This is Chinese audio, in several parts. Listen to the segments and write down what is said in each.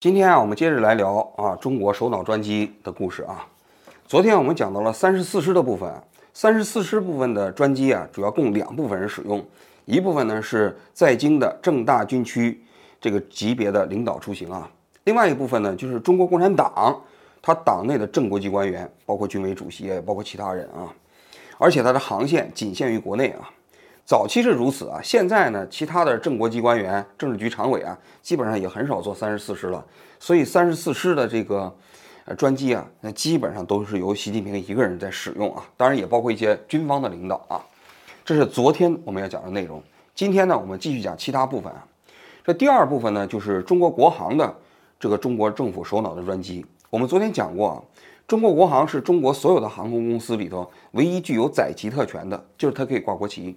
今天啊，我们接着来聊啊中国首脑专机的故事啊。昨天我们讲到了三十四师的部分，三十四师部分的专机啊，主要供两部分人使用，一部分呢是在京的正大军区这个级别的领导出行啊，另外一部分呢就是中国共产党他党内的正国级官员，包括军委主席，包括其他人啊，而且它的航线仅限于国内啊。早期是如此啊，现在呢，其他的正国级官员、政治局常委啊，基本上也很少坐三十四师了。所以三十四师的这个呃专机啊，那基本上都是由习近平一个人在使用啊，当然也包括一些军方的领导啊。这是昨天我们要讲的内容。今天呢，我们继续讲其他部分啊。这第二部分呢，就是中国国航的这个中国政府首脑的专机。我们昨天讲过啊，中国国航是中国所有的航空公司里头唯一具有载旗特权的，就是它可以挂国旗。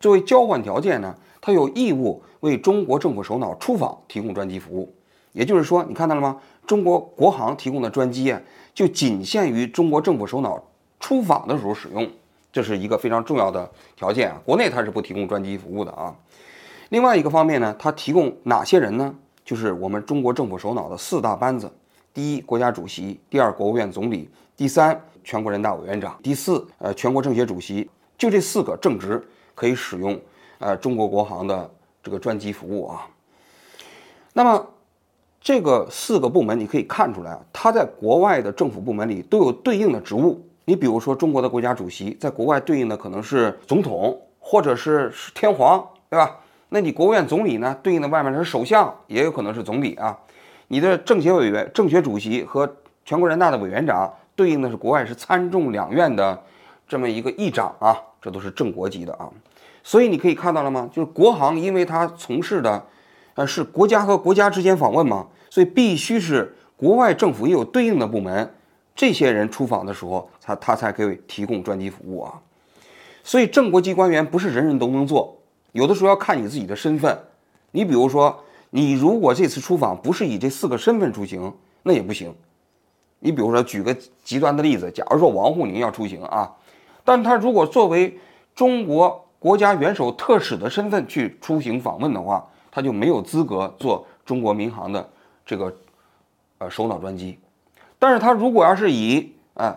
作为交换条件呢，它有义务为中国政府首脑出访提供专机服务。也就是说，你看到了吗？中国国航提供的专机啊，就仅限于中国政府首脑出访的时候使用，这是一个非常重要的条件啊。国内它是不提供专机服务的啊。另外一个方面呢，它提供哪些人呢？就是我们中国政府首脑的四大班子：第一，国家主席；第二，国务院总理；第三，全国人大委员长；第四，呃，全国政协主席。就这四个正职。可以使用，呃，中国国航的这个专机服务啊。那么，这个四个部门你可以看出来啊，它在国外的政府部门里都有对应的职务。你比如说，中国的国家主席在国外对应的可能是总统，或者是天皇，对吧？那你国务院总理呢，对应的外面是首相，也有可能是总理啊。你的政协委员、政协主席和全国人大的委员长，对应的是国外是参众两院的这么一个议长啊。这都是正国级的啊，所以你可以看到了吗？就是国航，因为它从事的，呃，是国家和国家之间访问嘛，所以必须是国外政府也有对应的部门，这些人出访的时候，他他才可以提供专机服务啊。所以正国级官员不是人人都能做，有的时候要看你自己的身份。你比如说，你如果这次出访不是以这四个身份出行，那也不行。你比如说，举个极端的例子，假如说王沪宁要出行啊。但他如果作为中国国家元首特使的身份去出行访问的话，他就没有资格坐中国民航的这个呃首脑专机。但是他如果要是以啊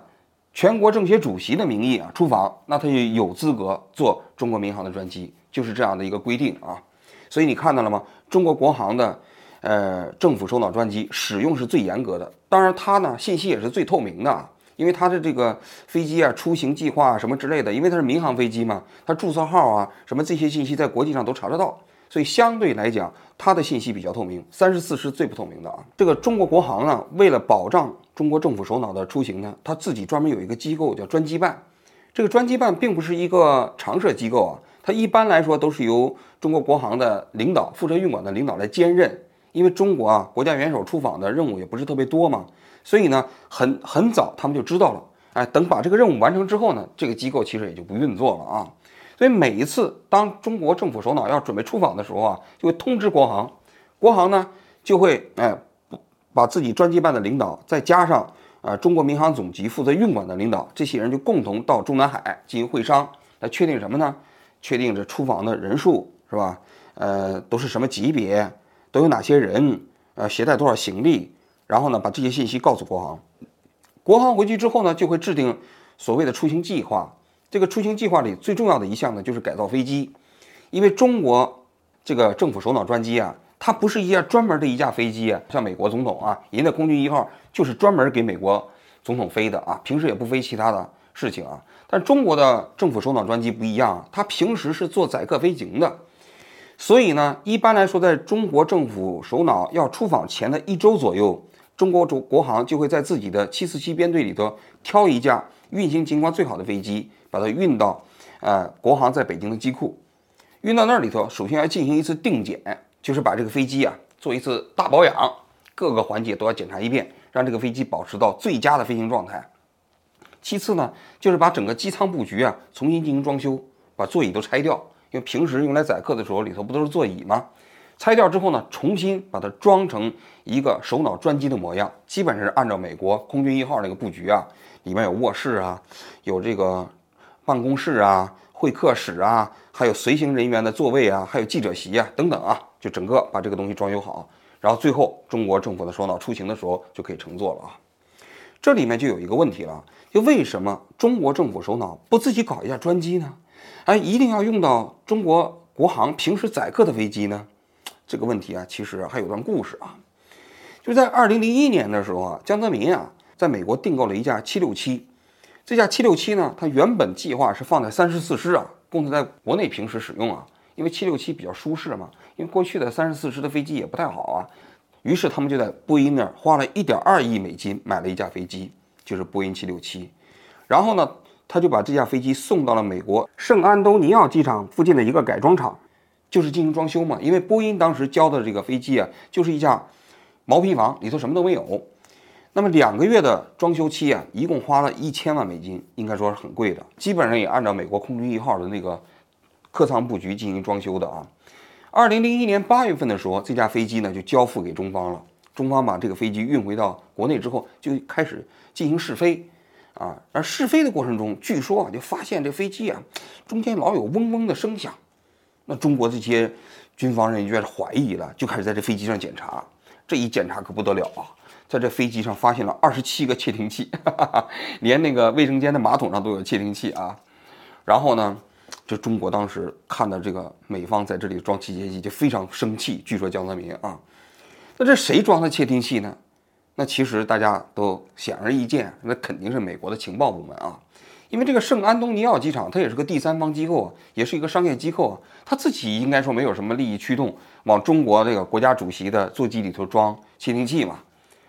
全国政协主席的名义啊出访，那他就有资格坐中国民航的专机，就是这样的一个规定啊。所以你看到了吗？中国国航的呃政府首脑专机使用是最严格的，当然它呢信息也是最透明的。因为它的这个飞机啊，出行计划什么之类的，因为它是民航飞机嘛，它注册号啊，什么这些信息在国际上都查得到，所以相对来讲，它的信息比较透明。三十四是最不透明的啊，这个中国国航呢，为了保障中国政府首脑的出行呢，它自己专门有一个机构叫专机办。这个专机办并不是一个常设机构啊，它一般来说都是由中国国航的领导负责运管的领导来兼任，因为中国啊，国家元首出访的任务也不是特别多嘛。所以呢，很很早他们就知道了，哎，等把这个任务完成之后呢，这个机构其实也就不运作了啊。所以每一次当中国政府首脑要准备出访的时候啊，就会通知国航，国航呢就会哎把自己专机办的领导，再加上啊中国民航总局负责运管的领导，这些人就共同到中南海进行会商，来确定什么呢？确定这出访的人数是吧？呃，都是什么级别？都有哪些人？呃，携带多少行李？然后呢，把这些信息告诉国航，国航回去之后呢，就会制定所谓的出行计划。这个出行计划里最重要的一项呢，就是改造飞机，因为中国这个政府首脑专机啊，它不是一架专门的一架飞机啊，像美国总统啊，人家空军一号就是专门给美国总统飞的啊，平时也不飞其他的事情啊。但中国的政府首脑专机不一样，它平时是做载客飞行的。所以呢，一般来说，在中国政府首脑要出访前的一周左右。中国国国航就会在自己的七四七编队里头挑一架运行情况最好的飞机，把它运到呃国航在北京的机库，运到那里头，首先要进行一次定检，就是把这个飞机啊做一次大保养，各个环节都要检查一遍，让这个飞机保持到最佳的飞行状态。其次呢，就是把整个机舱布局啊重新进行装修，把座椅都拆掉，因为平时用来载客的时候里头不都是座椅吗？拆掉之后呢，重新把它装成一个首脑专机的模样，基本上是按照美国空军一号那个布局啊，里面有卧室啊，有这个办公室啊、会客室啊，还有随行人员的座位啊，还有记者席啊等等啊，就整个把这个东西装修好，然后最后中国政府的首脑出行的时候就可以乘坐了啊。这里面就有一个问题了，就为什么中国政府首脑不自己搞一架专机呢？哎，一定要用到中国国航平时载客的飞机呢？这个问题啊，其实还有段故事啊。就在二零零一年的时候啊，江泽民啊在美国订购了一架七六七，这架七六七呢，它原本计划是放在三十四师啊，供它在国内平时使用啊，因为七六七比较舒适嘛，因为过去的三十四师的飞机也不太好啊。于是他们就在波音那儿花了一点二亿美金买了一架飞机，就是波音七六七。然后呢，他就把这架飞机送到了美国圣安东尼奥机场附近的一个改装厂，就是进行装修嘛。因为波音当时交的这个飞机啊，就是一架毛坯房，里头什么都没有。那么两个月的装修期啊，一共花了一千万美金，应该说是很贵的。基本上也按照美国空军一号的那个客舱布局进行装修的啊。二零零一年八月份的时候，这架飞机呢就交付给中方了。中方把这个飞机运回到国内之后，就开始进行试飞，啊，而试飞的过程中，据说啊就发现这飞机啊中间老有嗡嗡的声响。那中国这些军方人员就怀疑了，就开始在这飞机上检查。这一检查可不得了啊，在这飞机上发现了二十七个窃听器，连那个卫生间的马桶上都有窃听器啊。然后呢？就中国当时看到这个美方在这里装窃听器，就非常生气。据说江泽民啊，那这谁装的窃听器呢？那其实大家都显而易见，那肯定是美国的情报部门啊。因为这个圣安东尼奥机场，它也是个第三方机构啊，也是一个商业机构啊，它自己应该说没有什么利益驱动，往中国这个国家主席的座机里头装窃听器嘛，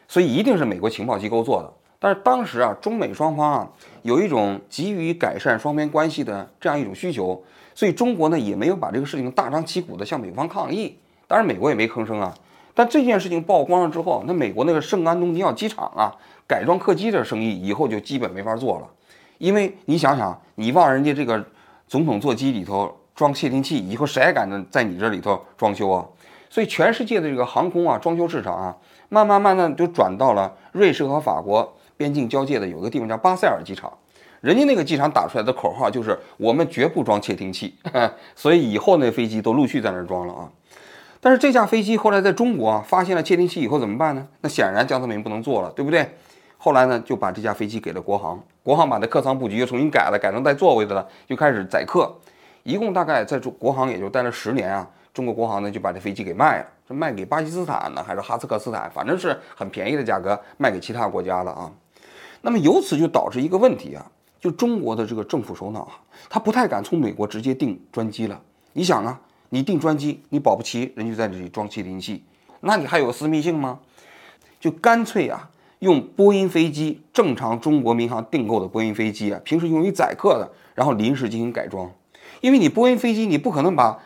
所以一定是美国情报机构做的。但是当时啊，中美双方啊有一种急于改善双边关系的这样一种需求，所以中国呢也没有把这个事情大张旗鼓的向美方抗议。当然，美国也没吭声啊。但这件事情曝光了之后，那美国那个圣安东尼奥机场啊改装客机的生意以后就基本没法做了，因为你想想，你往人家这个总统座机里头装窃听器，以后谁还敢在你这里头装修啊？所以全世界的这个航空啊装修市场啊，慢慢慢慢就转到了瑞士和法国。边境交界的有个地方叫巴塞尔机场，人家那个机场打出来的口号就是“我们绝不装窃听器”，所以以后那飞机都陆续在那装了啊。但是这架飞机后来在中国啊发现了窃听器以后怎么办呢？那显然江泽民不能坐了，对不对？后来呢就把这架飞机给了国航，国航把那客舱布局又重新改了，改成带座位的了，就开始载客。一共大概在中国航也就待了十年啊。中国国航呢就把这飞机给卖了，是卖给巴基斯坦呢还是哈萨克斯坦？反正是很便宜的价格卖给其他国家了啊。那么由此就导致一个问题啊，就中国的这个政府首脑啊，他不太敢从美国直接订专机了。你想啊，你订专机，你保不齐人就在这里装窃听器，那你还有私密性吗？就干脆啊，用波音飞机，正常中国民航订购的波音飞机啊，平时用于载客的，然后临时进行改装。因为你波音飞机，你不可能把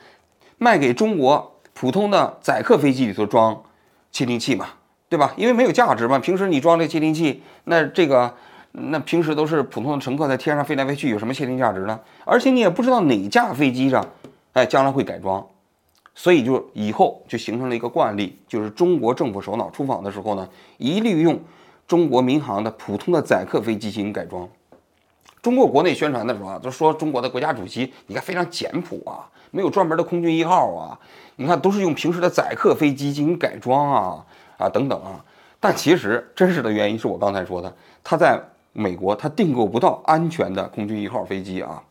卖给中国普通的载客飞机里头装窃听器嘛。对吧？因为没有价值嘛。平时你装这窃听器，那这个，那平时都是普通的乘客在天上飞来飞去，有什么窃听价值呢？而且你也不知道哪架飞机上，哎，将来会改装，所以就以后就形成了一个惯例，就是中国政府首脑出访的时候呢，一律用中国民航的普通的载客飞机进行改装。中国国内宣传的时候啊，都说中国的国家主席，你看非常简朴啊，没有专门的空军一号啊，你看都是用平时的载客飞机进行改装啊。啊，等等啊！但其实真实的原因是我刚才说的，他在美国他订购不到安全的空军一号飞机啊，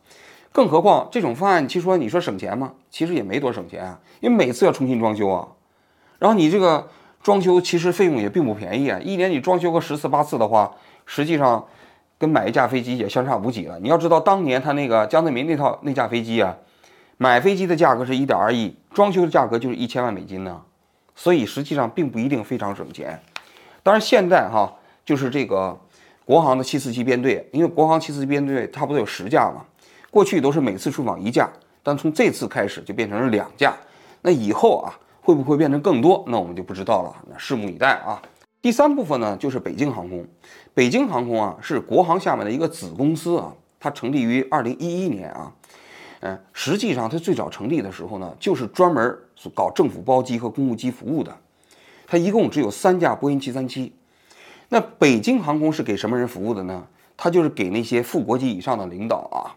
更何况这种方案，其实说你说省钱吗？其实也没多省钱啊，因为每次要重新装修啊，然后你这个装修其实费用也并不便宜啊，一年你装修个十次八次的话，实际上跟买一架飞机也相差无几了。你要知道，当年他那个江泽民那套那架飞机啊，买飞机的价格是一点二亿，装修的价格就是一千万美金呢。所以实际上并不一定非常省钱，当然现在哈就是这个国航的七四七编队，因为国航七四七编队差不多有十架嘛，过去都是每次出访一架，但从这次开始就变成了两架，那以后啊会不会变成更多？那我们就不知道了，那拭目以待啊。第三部分呢就是北京航空，北京航空啊是国航下面的一个子公司啊，它成立于二零一一年啊。嗯，实际上它最早成立的时候呢，就是专门搞政府包机和公务机服务的。它一共只有三架波音七三七。那北京航空是给什么人服务的呢？它就是给那些副国级以上的领导啊，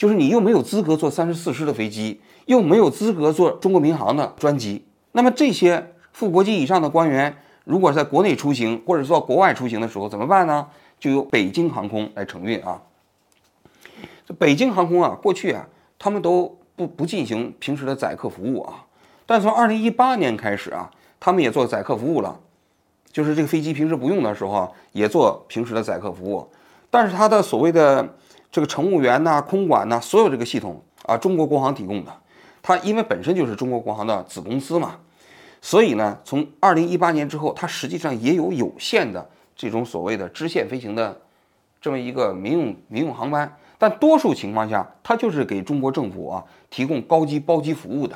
就是你又没有资格坐三十四师的飞机，又没有资格坐中国民航的专机。那么这些副国级以上的官员如果在国内出行或者说国外出行的时候怎么办呢？就由北京航空来承运啊。这北京航空啊，过去啊，他们都不不进行平时的载客服务啊，但从二零一八年开始啊，他们也做载客服务了，就是这个飞机平时不用的时候也做平时的载客服务，但是它的所谓的这个乘务员呐、空管呐，所有这个系统啊，中国国航提供的。它因为本身就是中国国航的子公司嘛，所以呢，从二零一八年之后，它实际上也有有限的这种所谓的支线飞行的这么一个民用民用航班，但多数情况下，它就是给中国政府啊提供高级包机服务的，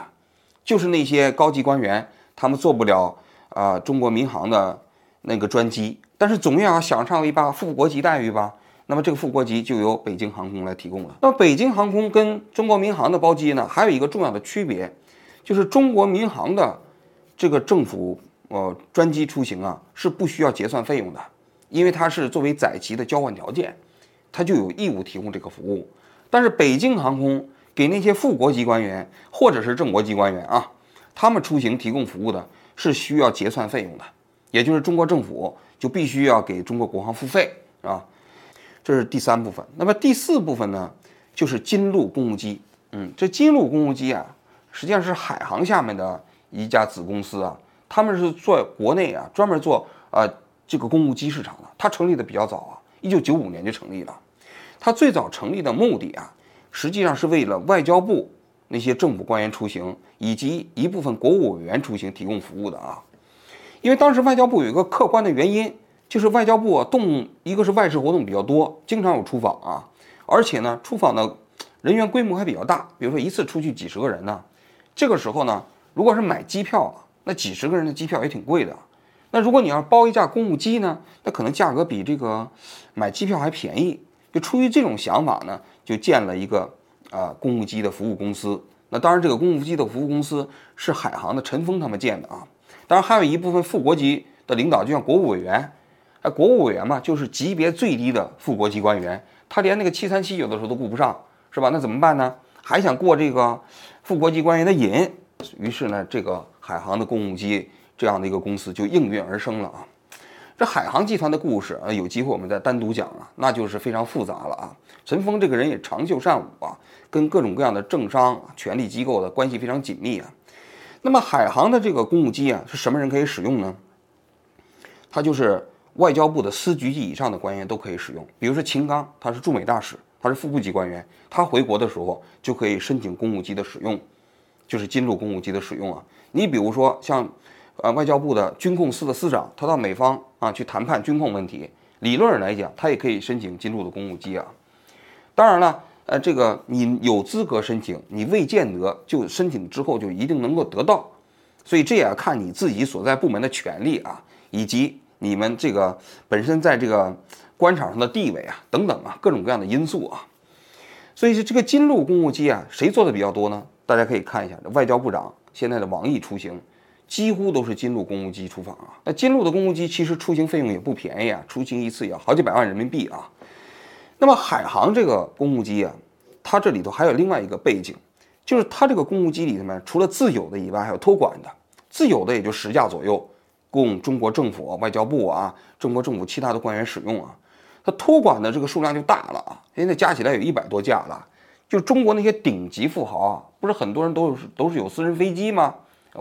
就是那些高级官员他们坐不了啊中国民航的那个专机，但是总要享受一把副国级待遇吧。那么这个副国级就由北京航空来提供了。那么北京航空跟中国民航的包机呢，还有一个重要的区别，就是中国民航的这个政府呃专机出行啊是不需要结算费用的，因为它是作为载旗的交换条件，它就有义务提供这个服务。但是北京航空给那些副国级官员或者是正国级官员啊，他们出行提供服务的是需要结算费用的，也就是中国政府就必须要给中国国航付费啊。这是第三部分，那么第四部分呢，就是金鹿公务机。嗯，这金鹿公务机啊，实际上是海航下面的一家子公司啊，他们是做国内啊专门做呃这个公务机市场的。它成立的比较早啊，一九九五年就成立了。它最早成立的目的啊，实际上是为了外交部那些政府官员出行以及一部分国务委员出行提供服务的啊。因为当时外交部有一个客观的原因。就是外交部动，一个是外事活动比较多，经常有出访啊，而且呢，出访的人员规模还比较大，比如说一次出去几十个人呢。这个时候呢，如果是买机票，那几十个人的机票也挺贵的。那如果你要包一架公务机呢，那可能价格比这个买机票还便宜。就出于这种想法呢，就建了一个啊公务机的服务公司。那当然，这个公务机的服务公司是海航的陈峰他们建的啊。当然，还有一部分副国级的领导，就像国务委员。哎，国务委员嘛，就是级别最低的副国级官员，他连那个七三七有的时候都顾不上，是吧？那怎么办呢？还想过这个副国级官员的瘾，于是呢，这个海航的公务机这样的一个公司就应运而生了啊。这海航集团的故事啊，有机会我们再单独讲啊，那就是非常复杂了啊。陈峰这个人也长袖善舞啊，跟各种各样的政商权力机构的关系非常紧密啊。那么海航的这个公务机啊，是什么人可以使用呢？它就是。外交部的司局级以上的官员都可以使用，比如说秦刚，他是驻美大使，他是副部级官员，他回国的时候就可以申请公务机的使用，就是金鹿公务机的使用啊。你比如说像，呃，外交部的军控司的司长，他到美方啊去谈判军控问题，理论上来讲，他也可以申请金鹿的公务机啊。当然了，呃，这个你有资格申请，你未见得就申请之后就一定能够得到，所以这也要看你自己所在部门的权利啊，以及。你们这个本身在这个官场上的地位啊，等等啊，各种各样的因素啊，所以这个金鹿公务机啊，谁做的比较多呢？大家可以看一下，这外交部长现在的王毅出行，几乎都是金鹿公务机出访啊。那金鹿的公务机其实出行费用也不便宜啊，出行一次要好几百万人民币啊。那么海航这个公务机啊，它这里头还有另外一个背景，就是它这个公务机里头呢，除了自有的以外，还有托管的，自有的也就十架左右。供中国政府、外交部啊，中国政府其他的官员使用啊，它托管的这个数量就大了啊，现在加起来有一百多架了。就中国那些顶级富豪啊，不是很多人都是都是有私人飞机吗？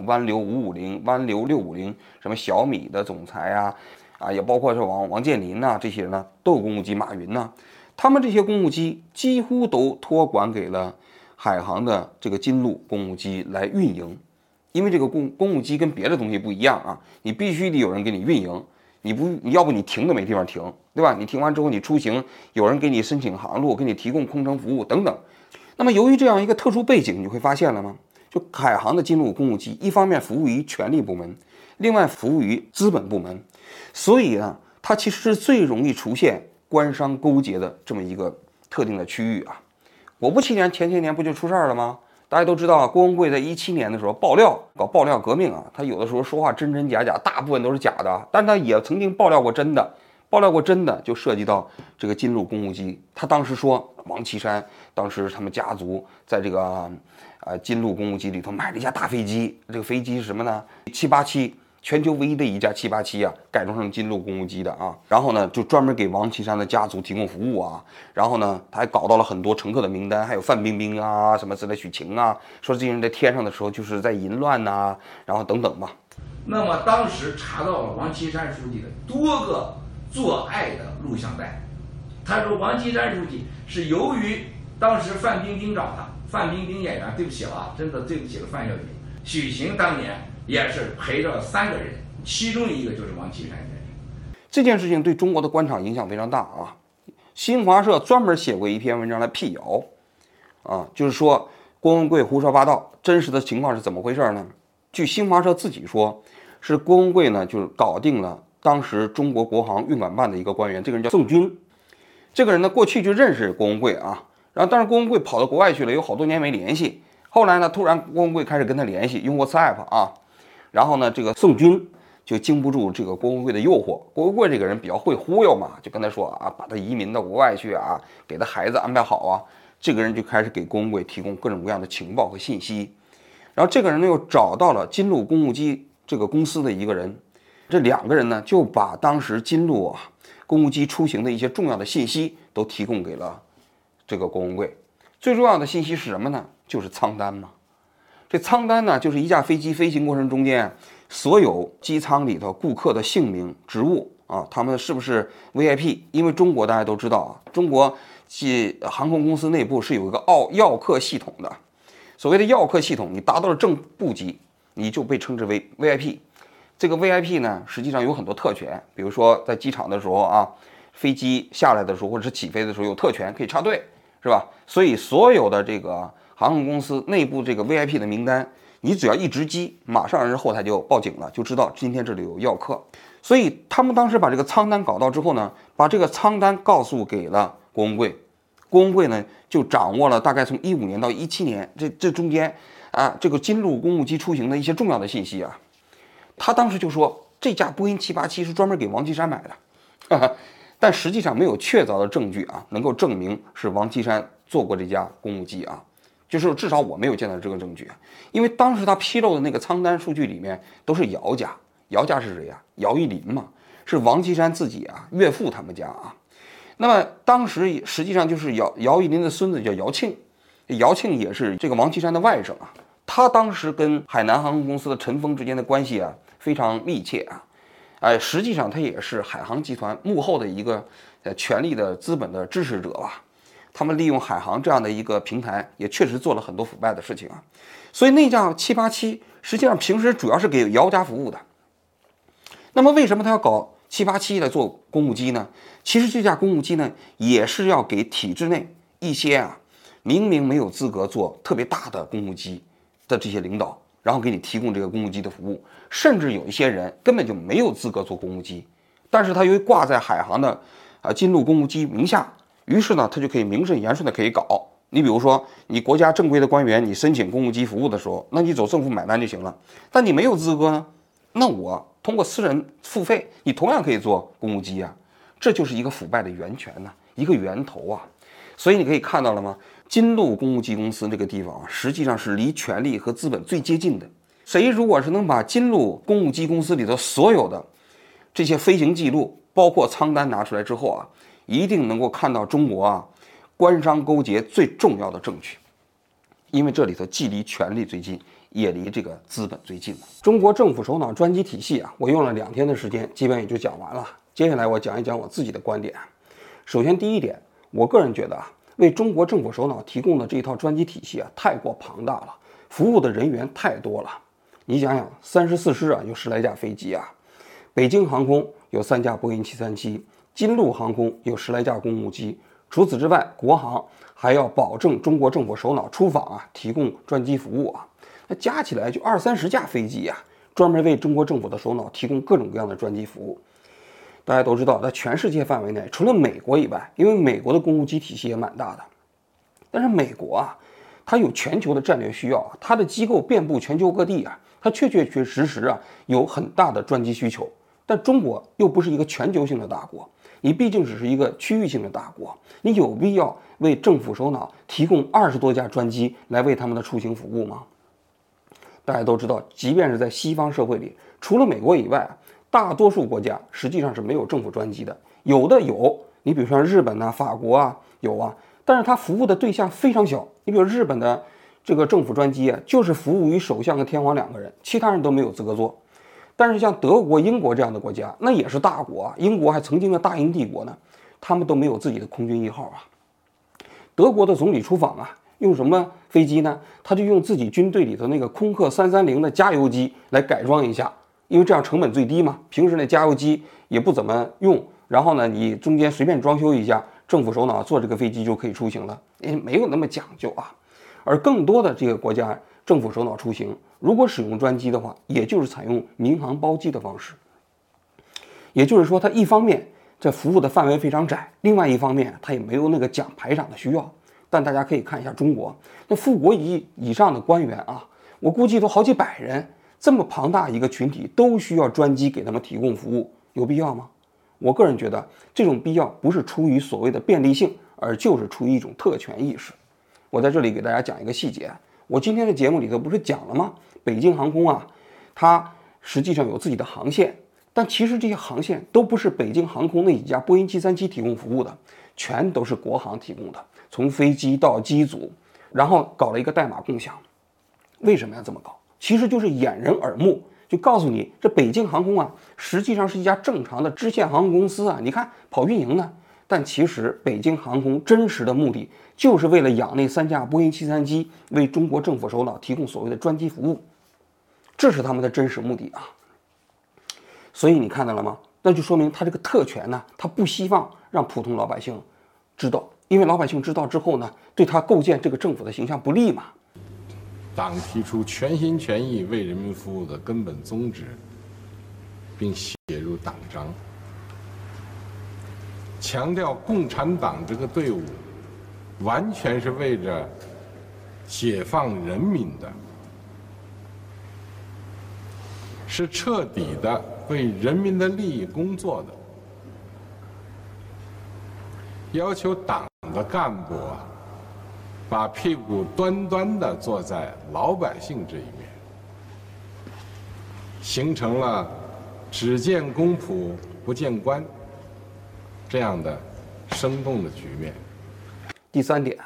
湾流五五零、湾流六五零，什么小米的总裁啊，啊，也包括是王王健林呐，这些人呢都有公务机，马云呐，他们这些公务机几乎都托管给了海航的这个金鹿公务机来运营。因为这个公公务机跟别的东西不一样啊，你必须得有人给你运营，你不你要不你停都没地方停，对吧？你停完之后你出行，有人给你申请航路，给你提供空乘服务等等。那么由于这样一个特殊背景，你会发现了吗？就海航的金鹿公务机，一方面服务于权力部门，另外服务于资本部门，所以呢，它其实是最容易出现官商勾结的这么一个特定的区域啊。果不其然，前些年不就出事儿了吗？大家都知道啊，郭文贵在一七年的时候爆料搞爆料革命啊，他有的时候说话真真假假，大部分都是假的，但他也曾经爆料过真的，爆料过真的就涉及到这个金鹿公务机。他当时说王岐山当时他们家族在这个啊金鹿公务机里头买了一架大飞机，这个飞机是什么呢？七八七全球唯一的一架七八七啊，改装成金鹿公务机的啊。然后呢，就专门给王岐山的家族提供服务啊。然后呢，他还搞到了很多乘客的名单，还有范冰冰啊什么之类许晴啊，说这些人在天上的时候就是在淫乱呐，然后等等吧。那么当时查到了王岐山书记的多个做爱的录像带。他说王岐山书记是由于当时范冰冰找他，范冰冰演员，对不起了啊，真的对不起了范小姐。许晴当年也是陪着三个人，其中一个就是王岐山先生。这件事情对中国的官场影响非常大啊。新华社专门写过一篇文章来辟谣，啊，就是说郭文贵胡说八道，真实的情况是怎么回事呢？据新华社自己说，是郭文贵呢，就是搞定了当时中国国航运管办的一个官员，这个人叫宋军。这个人呢，过去就认识郭文贵啊，然后但是郭文贵跑到国外去了，有好多年没联系。后来呢，突然郭文贵开始跟他联系，用 WhatsApp 啊，然后呢，这个宋军就经不住这个郭文贵的诱惑。郭文贵这个人比较会忽悠嘛，就跟他说啊，把他移民到国外去啊，给他孩子安排好啊。这个人就开始给郭文贵提供各种各样的情报和信息。然后这个人呢，又找到了金鹿公务机这个公司的一个人，这两个人呢，就把当时金鹿啊公务机出行的一些重要的信息都提供给了这个郭文贵。最重要的信息是什么呢？就是舱单嘛。这舱单呢，就是一架飞机飞行过程中间所有机舱里头顾客的姓名、职务啊，他们是不是 VIP？因为中国大家都知道啊，中国机航空公司内部是有一个奥要客系统的。所谓的要客系统，你达到了正部级，你就被称之为 VIP。这个 VIP 呢，实际上有很多特权，比如说在机场的时候啊，飞机下来的时候或者是起飞的时候有特权可以插队。是吧？所以所有的这个航空公司内部这个 VIP 的名单，你只要一值机，马上人后台就报警了，就知道今天这里有要客。所以他们当时把这个舱单搞到之后呢，把这个舱单告诉给了郭文贵，郭文贵呢就掌握了大概从一五年到一七年这这中间啊这个金鹿公务机出行的一些重要的信息啊。他当时就说这架波音七八七是专门给王岐山买的。哈 哈但实际上没有确凿的证据啊，能够证明是王岐山坐过这架公务机啊，就是至少我没有见到这个证据。因为当时他披露的那个仓单数据里面都是姚家，姚家是谁呀？姚玉林嘛，是王岐山自己啊岳父他们家啊。那么当时实际上就是姚姚玉林的孙子叫姚庆，姚庆也是这个王岐山的外甥啊。他当时跟海南航空公司的陈峰之间的关系啊非常密切啊。哎，实际上他也是海航集团幕后的一个呃权力的资本的支持者吧。他们利用海航这样的一个平台，也确实做了很多腐败的事情啊。所以那架七八七实际上平时主要是给姚家服务的。那么为什么他要搞七八七来做公务机呢？其实这架公务机呢，也是要给体制内一些啊明明没有资格做特别大的公务机的这些领导。然后给你提供这个公务机的服务，甚至有一些人根本就没有资格做公务机，但是他由于挂在海航的啊金鹿公务机名下，于是呢他就可以名正言顺的可以搞。你比如说，你国家正规的官员，你申请公务机服务的时候，那你走政府买单就行了。但你没有资格呢，那我通过私人付费，你同样可以做公务机啊，这就是一个腐败的源泉呐，一个源头啊。所以你可以看到了吗？金鹿公务机公司这个地方啊，实际上是离权力和资本最接近的。谁如果是能把金鹿公务机公司里头所有的这些飞行记录，包括舱单拿出来之后啊，一定能够看到中国啊官商勾结最重要的证据。因为这里头既离权力最近，也离这个资本最近了。中国政府首脑专机体系啊，我用了两天的时间，基本也就讲完了。接下来我讲一讲我自己的观点。首先第一点，我个人觉得啊。为中国政府首脑提供的这一套专机体系啊，太过庞大了，服务的人员太多了。你想想，三十四师啊，有十来架飞机啊；北京航空有三架波音七三七，金鹿航空有十来架公务机。除此之外，国航还要保证中国政府首脑出访啊，提供专机服务啊。那加起来就二三十架飞机呀，专门为中国政府的首脑提供各种各样的专机服务。大家都知道，在全世界范围内，除了美国以外，因为美国的公务机体系也蛮大的，但是美国啊，它有全球的战略需要，它的机构遍布全球各地啊，它确确实实啊有很大的专机需求。但中国又不是一个全球性的大国，你毕竟只是一个区域性的大国，你有必要为政府首脑提供二十多架专机来为他们的出行服务吗？大家都知道，即便是在西方社会里，除了美国以外，大多数国家实际上是没有政府专机的。有的有，你比如说日本呐、法国啊，有啊，但是它服务的对象非常小。你比如日本的这个政府专机啊，就是服务于首相和天皇两个人，其他人都没有资格坐。但是像德国、英国这样的国家，那也是大国啊，英国还曾经的大英帝国呢，他们都没有自己的空军一号啊。德国的总理出访啊，用什么飞机呢？他就用自己军队里头那个空客三三零的加油机来改装一下，因为这样成本最低嘛。平时那加油机也不怎么用，然后呢，你中间随便装修一下，政府首脑坐这个飞机就可以出行了，也没有那么讲究啊。而更多的这个国家政府首脑出行，如果使用专机的话，也就是采用民航包机的方式。也就是说，它一方面这服务的范围非常窄，另外一方面它也没有那个讲排长的需要。但大家可以看一下中国那副国级以上的官员啊，我估计都好几百人，这么庞大一个群体都需要专机给他们提供服务，有必要吗？我个人觉得这种必要不是出于所谓的便利性，而就是出于一种特权意识。我在这里给大家讲一个细节，我今天的节目里头不是讲了吗？北京航空啊，它实际上有自己的航线，但其实这些航线都不是北京航空那几家波音737提供服务的，全都是国航提供的。从飞机到机组，然后搞了一个代码共享，为什么要这么搞？其实就是掩人耳目，就告诉你这北京航空啊，实际上是一家正常的支线航空公司啊。你看跑运营呢，但其实北京航空真实的目的就是为了养那三架波音737，为中国政府首脑提供所谓的专机服务，这是他们的真实目的啊。所以你看到了吗？那就说明他这个特权呢，他不希望让普通老百姓知道。因为老百姓知道之后呢，对他构建这个政府的形象不利嘛。党提出全心全意为人民服务的根本宗旨，并写入党章，强调共产党这个队伍完全是为着解放人民的，是彻底的为人民的利益工作的，要求党。的干部啊，把屁股端端的坐在老百姓这一面，形成了只见公仆不见官这样的生动的局面。第三点啊，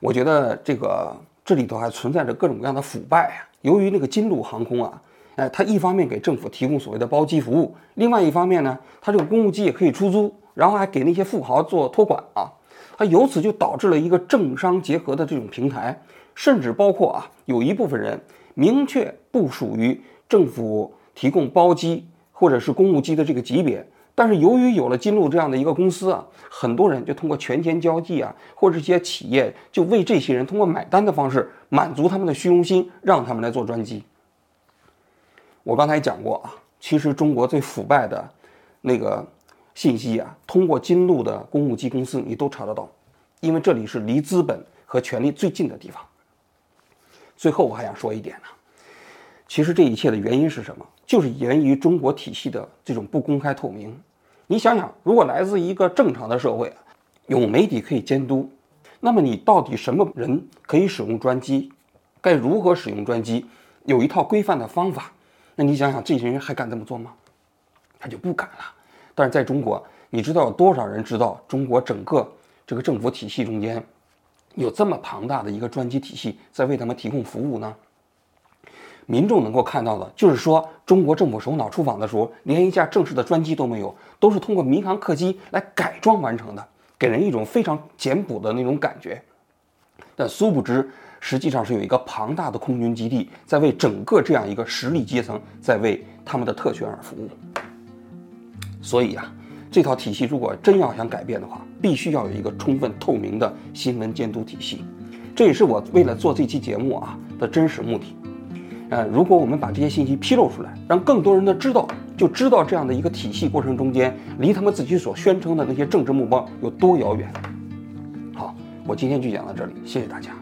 我觉得这个这里头还存在着各种各样的腐败啊。由于那个金鹿航空啊，哎，它一方面给政府提供所谓的包机服务，另外一方面呢，它这个公务机也可以出租，然后还给那些富豪做托管啊。它由此就导致了一个政商结合的这种平台，甚至包括啊，有一部分人明确不属于政府提供包机或者是公务机的这个级别，但是由于有了金鹿这样的一个公司啊，很多人就通过权钱交际啊，或者一些企业就为这些人通过买单的方式满足他们的虚荣心，让他们来做专机。我刚才讲过啊，其实中国最腐败的那个。信息啊，通过金鹿的公务机公司，你都查得到，因为这里是离资本和权力最近的地方。最后我还想说一点呢，其实这一切的原因是什么？就是源于中国体系的这种不公开透明。你想想，如果来自一个正常的社会，有媒体可以监督，那么你到底什么人可以使用专机，该如何使用专机，有一套规范的方法，那你想想，这些人还敢这么做吗？他就不敢了。但是在中国，你知道有多少人知道中国整个这个政府体系中间有这么庞大的一个专机体系在为他们提供服务呢？民众能够看到的就是说，中国政府首脑出访的时候，连一架正式的专机都没有，都是通过民航客机来改装完成的，给人一种非常简朴的那种感觉。但殊不知，实际上是有一个庞大的空军基地在为整个这样一个实力阶层在为他们的特权而服务。所以啊，这套体系如果真要想改变的话，必须要有一个充分透明的新闻监督体系。这也是我为了做这期节目啊的真实目的。呃，如果我们把这些信息披露出来，让更多人的知道，就知道这样的一个体系过程中间，离他们自己所宣称的那些政治目标有多遥远。好，我今天就讲到这里，谢谢大家。